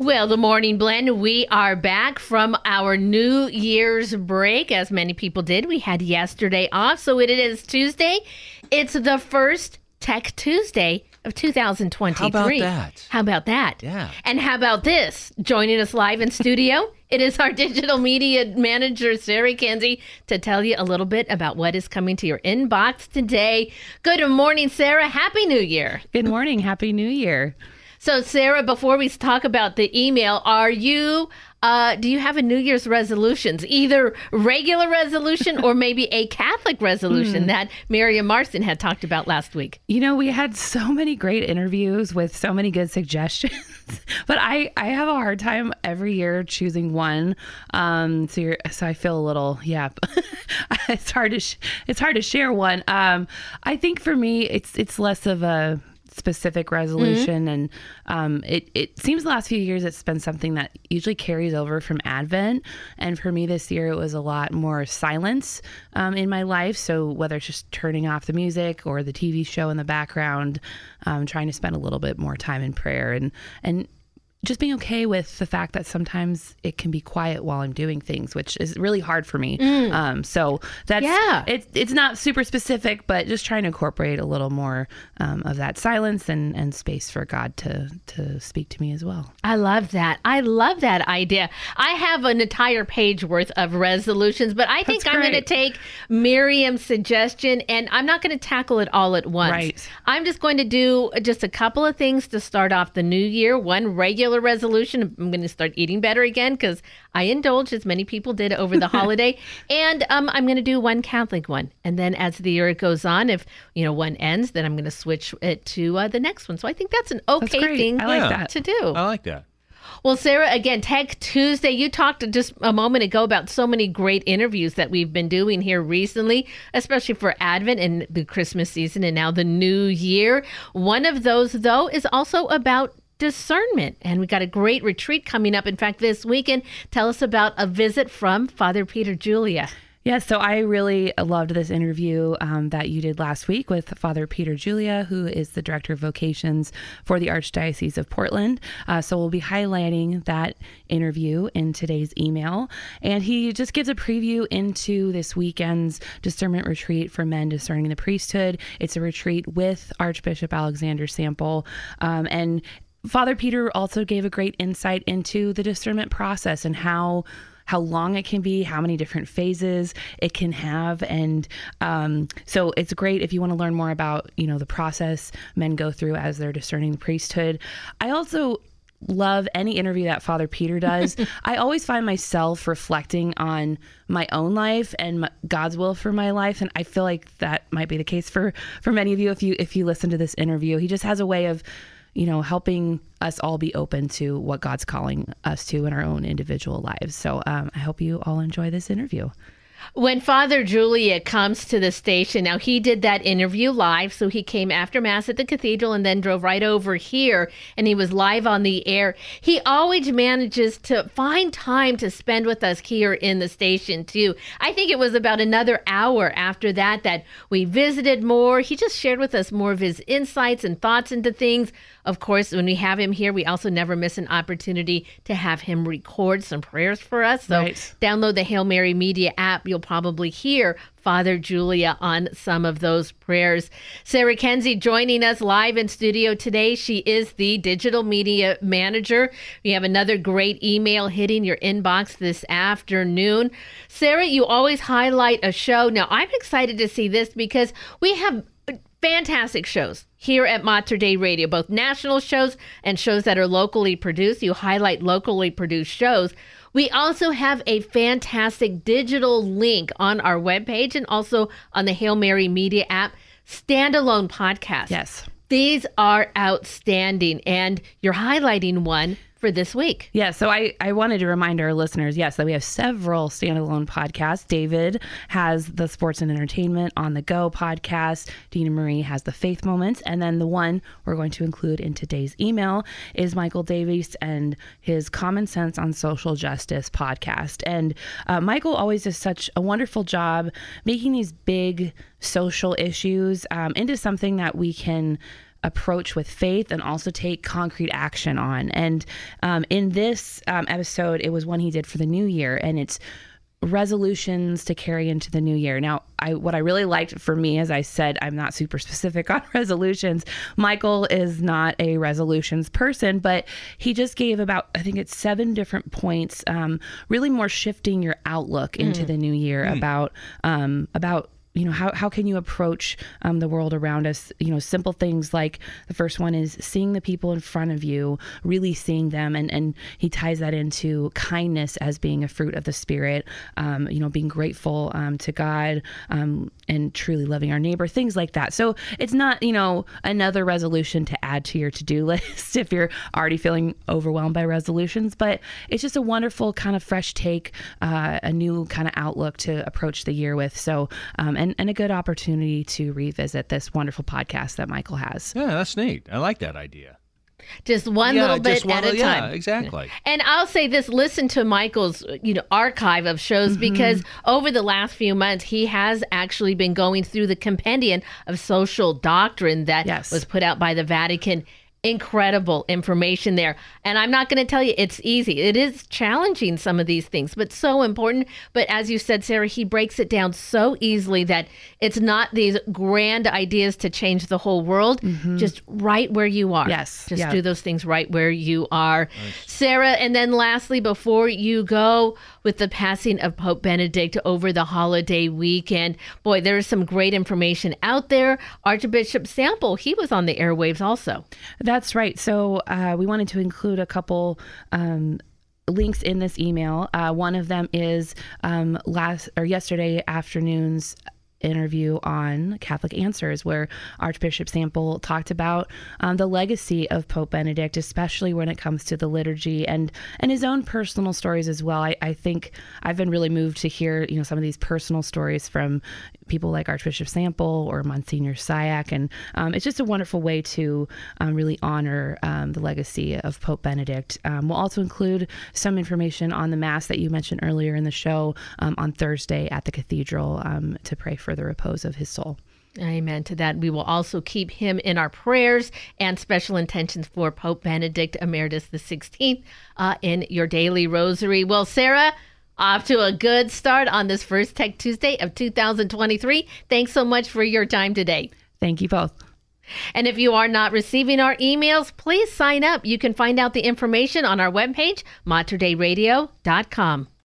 Well, the morning blend, we are back from our New Year's break, as many people did. We had yesterday off, so it is Tuesday. It's the first Tech Tuesday of 2023. How about that? How about that? Yeah. And how about this? Joining us live in studio, it is our digital media manager, Sarah Kuenzi, to tell you a little bit about what is coming to your inbox today. Good morning, Sarah. Happy New Year. Good morning. Happy New Year. So, Sarah, before we talk about the email, are you, uh, do you have a New Year's resolutions, either regular resolution or maybe a Catholic resolution that Miriam Marston had talked about last week? You know, we had so many great interviews with so many good suggestions, but I I have a hard time every year choosing one. Um, so you're, so I feel a little yeah. it's hard to sh- it's hard to share one. Um, I think for me, it's it's less of a specific resolution. And um, it, it seems the last few years it's been something that usually carries over from advent. And for me this year it was a lot more silence um, in my life. So whether it's just turning off the music or the tv show in the background um, trying to spend a little bit more time in prayer. And and just being okay with the fact that sometimes it can be quiet while I'm doing things, which is really hard for me. Um, so that's Yeah. it's it's not super specific, but just trying to incorporate a little more um, of that silence and, and space for God to to speak to me as well. I love that. I love that idea. I have an entire page worth of resolutions, but I think I'm going to take Miriam's suggestion and I'm not going to tackle it all at once. Right. I'm just going to do just a couple of things to start off the new year. One regular resolution. I'm going to start eating better again because I indulged as many people did over the holiday. And um, I'm going to do one Catholic one. And then as the year goes on, if, you know, one ends, then I'm going to switch it to uh, the next one. So I think that's an okay great. thing I like Yeah. that. to do. I like that. Well, Sarah, again, Tech Tuesday, you talked just a moment ago about so many great interviews that we've been doing here recently, especially for Advent and the Christmas season and now the new year. One of those, though, is also about discernment. And we got a great retreat coming up, in fact, this weekend. Tell us about a visit from Father Peter Julia. Yeah, so I really loved this interview um, that you did last week with Father Peter Julia, who is the director of vocations for the Archdiocese of Portland. Uh, so we'll be highlighting that interview in today's email. And he just gives a preview into this weekend's discernment retreat for men discerning the priesthood. It's a retreat with Archbishop Alexander Sample. Um, and Father Peter also gave a great insight into the discernment process and how how long it can be, how many different phases it can have, and um, so it's great if you want to learn more about you know the process men go through as they're discerning the priesthood. I also love any interview that Father Peter does. I always find myself reflecting on my own life and my, God's will for my life, and I feel like that might be the case for for many of you if you if you listen to this interview. He just has a way of you know, helping us all be open to what God's calling us to in our own individual lives. So um, I hope you all enjoy this interview. When Father Julia comes to the station, now he did that interview live, so he came after Mass at the cathedral and then drove right over here and he was live on the air. He always manages to find time to spend with us here in the station, too. I think it was about another hour after that that we visited more. He just shared with us more of his insights and thoughts into things. Of course, when we have him here, we also never miss an opportunity to have him record some prayers for us. So Right. download the Hail Mary Media app. You'll probably hear Father Julia on some of those prayers. Sarah Kuenzi joining us live in studio today. She is the digital media manager. We have another great email hitting your inbox this afternoon. Sarah, you always highlight a show. Now, I'm excited to see this because we have fantastic shows here at Mater Dei Radio, both national shows and shows that are locally produced. You highlight locally produced shows. We also have a fantastic digital link on our webpage and also on the Hail Mary Media app, standalone podcast. Yes. These are outstanding, and you're highlighting one for this week. Yeah, so I, I wanted to remind our listeners, yes, that we have several standalone podcasts. David has the Sports and Entertainment on the Go podcast. Dina Marie has the Faith Moments. And then the one we're going to include in today's email is Michael Davies and his Common Sense on Social Justice podcast. And uh, Michael always does such a wonderful job making these big social issues um, into something that we can approach with faith and also take concrete action on. And um, in this um, episode, it was one he did for the new year, and it's resolutions to carry into the new year. Now, I what I really liked for me, as I said, I'm not super specific on resolutions. Michael is not a resolutions person, but he just gave about I think it's seven different points, um, really more shifting your outlook into mm. the new year mm. about um, about you know how, how can you approach um, the world around us? You know simple things like the first one is seeing the people in front of you really seeing them and and he ties that into kindness as being a fruit of the spirit um, you know being grateful um, to god um, and truly loving our neighbor things like that. So it's not you know another resolution to add to your to-do list if you're already feeling overwhelmed by resolutions but it's just a wonderful kind of fresh take uh, a new kind of outlook to approach the year with. So um, and and, and a good opportunity to revisit this wonderful podcast that Michael has. Yeah, that's neat. I like that idea. Just one yeah, little bit one, at a yeah, time. exactly. And I'll say this: listen to Michael's, you know, archive of shows mm-hmm. because over the last few months, he has actually been going through the compendium of social doctrine that yes. was put out by the Vatican incredible information there. And I'm not going to tell you it's easy. It is challenging some of these things, but so important. But as you said, Sarah, he breaks it down so easily that it's not these grand ideas to change the whole world, mm-hmm. just right where you are. Yes. Just yeah. do those things right where you are. Nice. Sarah, and then lastly, before you go with the passing of Pope Benedict over the holiday weekend, boy, there's some great information out there. Archbishop Sample, he was on the airwaves also. That's right. So uh, we wanted to include a couple um, links in this email. Uh, one of them is um, last or yesterday afternoon's interview on Catholic Answers, where Archbishop Sample talked about um, the legacy of Pope Benedict, especially when it comes to the liturgy and and his own personal stories as well. I, I think I've been really moved to hear you know some of these personal stories from people like Archbishop Sample or Monsignor Syack, and um, it's just a wonderful way to um, really honor um, the legacy of Pope Benedict. Um, we'll also include some information on the Mass that you mentioned earlier in the show um, on Thursday at the Cathedral to pray for the repose of his soul. Amen to that. We will also keep him in our prayers and special intentions for Pope Benedict Emeritus the 16th uh, in your daily rosary. Well, Sarah, off to a good start on this first Tech Tuesday of 2023. Thanks so much for your time today. Thank you both. And if you are not receiving our emails, please sign up. You can find out the information on our webpage, materdeiradio.com.